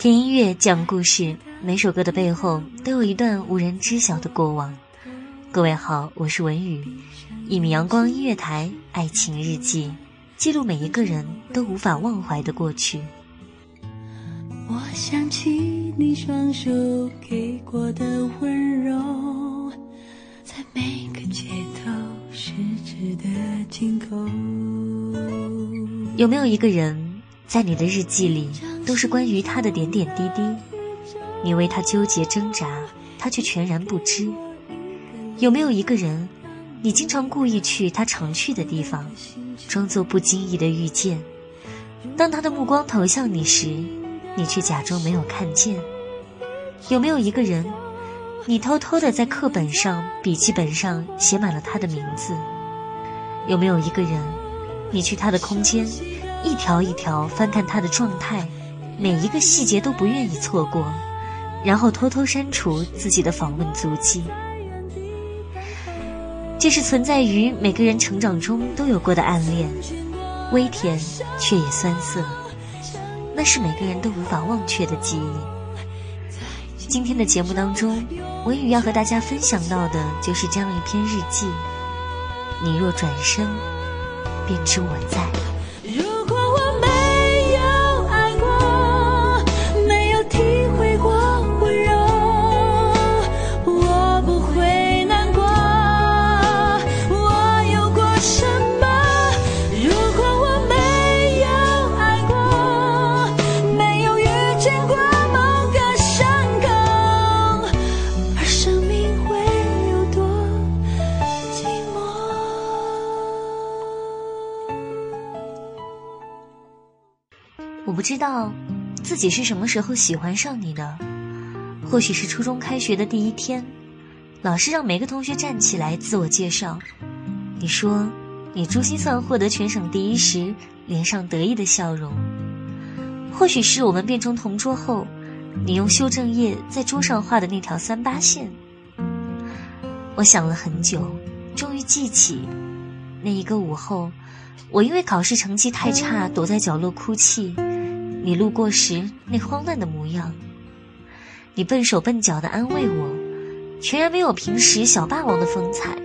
听音乐，讲故事，每首歌的背后都有一段无人知晓的过往。各位好，我是文宇，一米阳光音乐台爱情日记，记录每一个人都无法忘怀的过去。我想起你双手给过的温柔，在每个街头十指的尽头。有没有一个人，在你的日记里都是关于他的点点滴滴？你为他纠结挣扎，他却全然不知。有没有一个人，你经常故意去他常去的地方，装作不经意的遇见？当他的目光投向你时，你却假装没有看见。有没有一个人，你偷偷的在课本上、笔记本上写满了他的名字？有没有一个人，你去他的空间，一条一条翻看他的状态，每一个细节都不愿意错过，然后偷偷删除自己的访问足迹？这是存在于每个人成长中都有过的暗恋，微甜却也酸涩。那是每个人都无法忘却的记忆。今天的节目当中，文宇要和大家分享到的就是这样一篇日记。你若转身，便知我在。我不知道自己是什么时候喜欢上你的，或许是初中开学的第一天，老师让每个同学站起来自我介绍。你说你珠心算获得全省第一时，脸上得意的笑容。或许是我们变成同桌后，你用修正液在桌上画的那条三八线。我想了很久，终于记起那一个午后，我因为考试成绩太差，躲在角落哭泣。你路过时那慌乱的模样，你笨手笨脚的安慰我，全然没有平时小霸王的风采。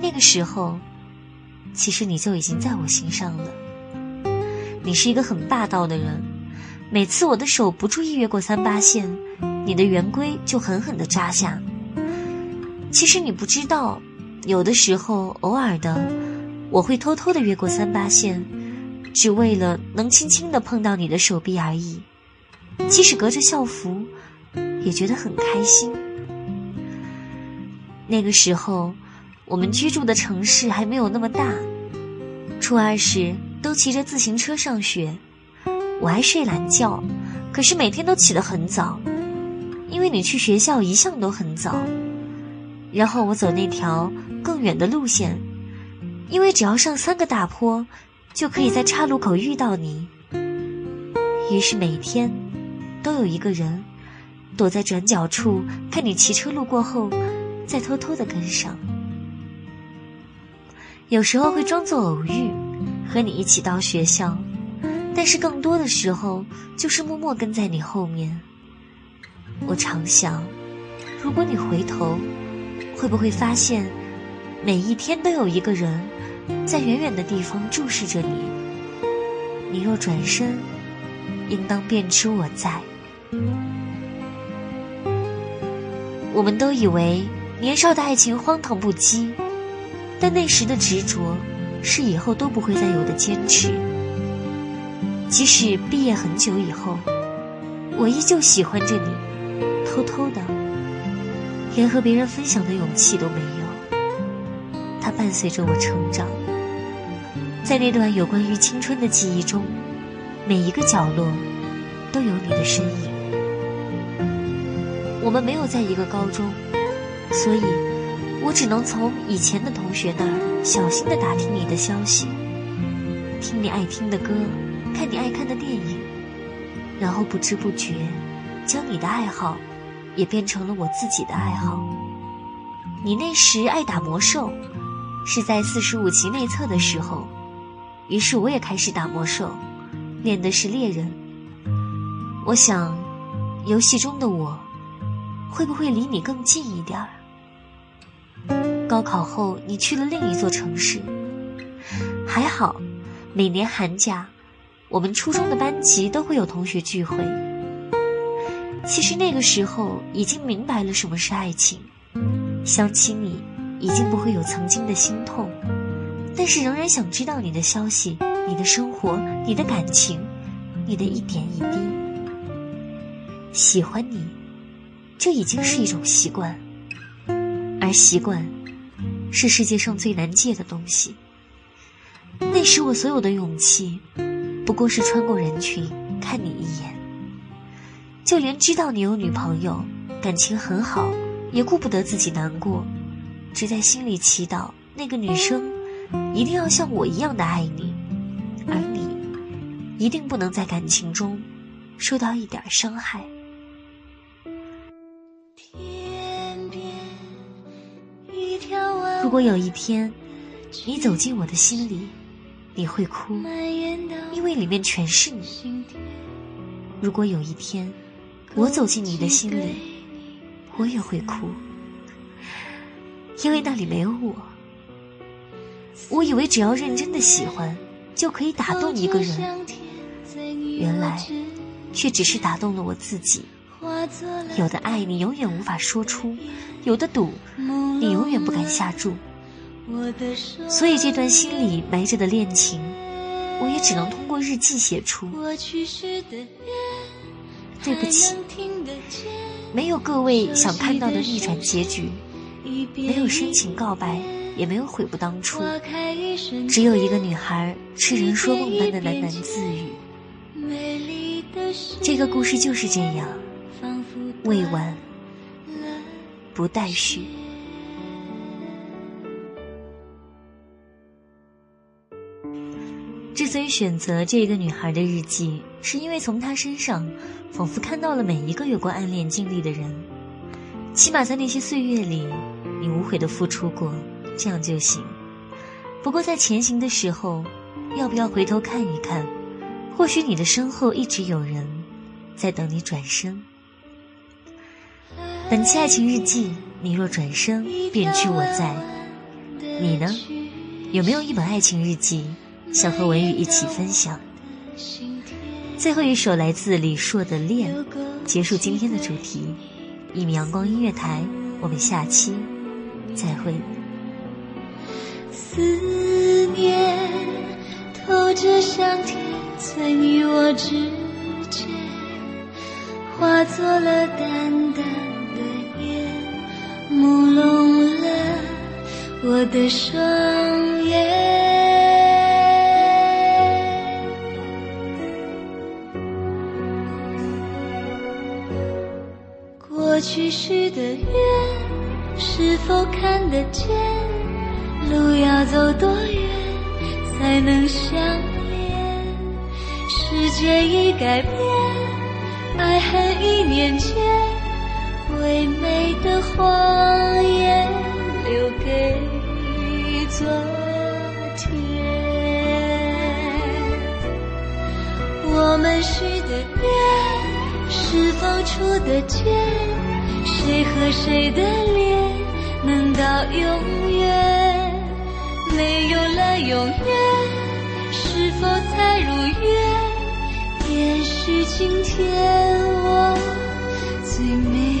那个时候，其实你就已经在我心上了。你是一个很霸道的人，每次我的手不注意越过三八线，你的圆规就狠狠的扎下。其实你不知道，有的时候偶尔的，我会偷偷的越过三八线。只为了能轻轻地碰到你的手臂而已，即使隔着校服，也觉得很开心。那个时候，我们居住的城市还没有那么大，初二时都骑着自行车上学，我爱睡懒觉，可是每天都起得很早，因为你去学校一向都很早。然后我走那条更远的路线，因为只要上三个大坡。就可以在岔路口遇到你。于是每天，都有一个人躲在转角处看你骑车路过后，再偷偷的跟上。有时候会装作偶遇，和你一起到学校，但是更多的时候就是默默跟在你后面。我常想，如果你回头，会不会发现，每一天都有一个人。在远远的地方注视着你，你若转身，应当便知我在。我们都以为年少的爱情荒唐不羁，但那时的执着，是以后都不会再有的坚持。即使毕业很久以后，我依旧喜欢着你，偷偷的，连和别人分享的勇气都没有。它伴随着我成长，在那段有关于青春的记忆中，每一个角落都有你的身影。我们没有在一个高中，所以，我只能从以前的同学那儿小心的打听你的消息，听你爱听的歌，看你爱看的电影，然后不知不觉，将你的爱好也变成了我自己的爱好。你那时爱打魔兽。是在四十五级内测的时候，于是我也开始打魔兽，练的是猎人。我想，游戏中的我，会不会离你更近一点儿？高考后，你去了另一座城市，还好，每年寒假，我们初中的班级都会有同学聚会。其实那个时候已经明白了什么是爱情，想起你，已经不会有曾经的心痛，但是仍然想知道你的消息、你的生活、你的感情、你的一点一滴。喜欢你，这已经是一种习惯，而习惯，是世界上最难戒的东西。那时我所有的勇气，不过是穿过人群看你一眼。就连知道你有女朋友，感情很好，也顾不得自己难过，只在心里祈祷那个女生一定要像我一样的爱你，而你一定不能在感情中受到一点伤害。如果有一天你走进我的心里，你会哭，因为里面全是你。如果有一天，我走进你的心里，我也会哭，因为那里没有我。我以为只要认真的喜欢，就可以打动一个人，原来却只是打动了我自己。有的爱你永远无法说出，有的赌你永远不敢下注。所以这段心里埋着的恋情，我也只能通过日记写出。对不起，没有各位想看到的逆转结局，没有深情告白，也没有悔不当初，只有一个女孩痴人说梦般的喃喃自语。这个故事就是这样，未完，不待续。之所以选择这个女孩的日记，是因为从她身上，仿佛看到了每一个有过暗恋经历的人。起码在那些岁月里，你无悔的付出过，这样就行。不过在前行的时候，要不要回头看一看？或许你的身后一直有人，在等你转身。本期爱情日记，你若转身，便知我在。你呢？有没有一本爱情日记？想和文宇一起分享。最后一首来自李硕的《恋》，结束今天的主题。一米阳光音乐台，我们下期再会。思念透着香甜，在你我之间，化作了淡淡的烟，朦胧了我的双眼。过去许的愿，是否看得见？路要走多远才能相恋？世界已改变，爱恨一念间，唯美的谎言留给昨天。我们许的愿，是否出得见？谁和谁的脸能到永远？没有了永远，是否才如愿？也许今天我最美。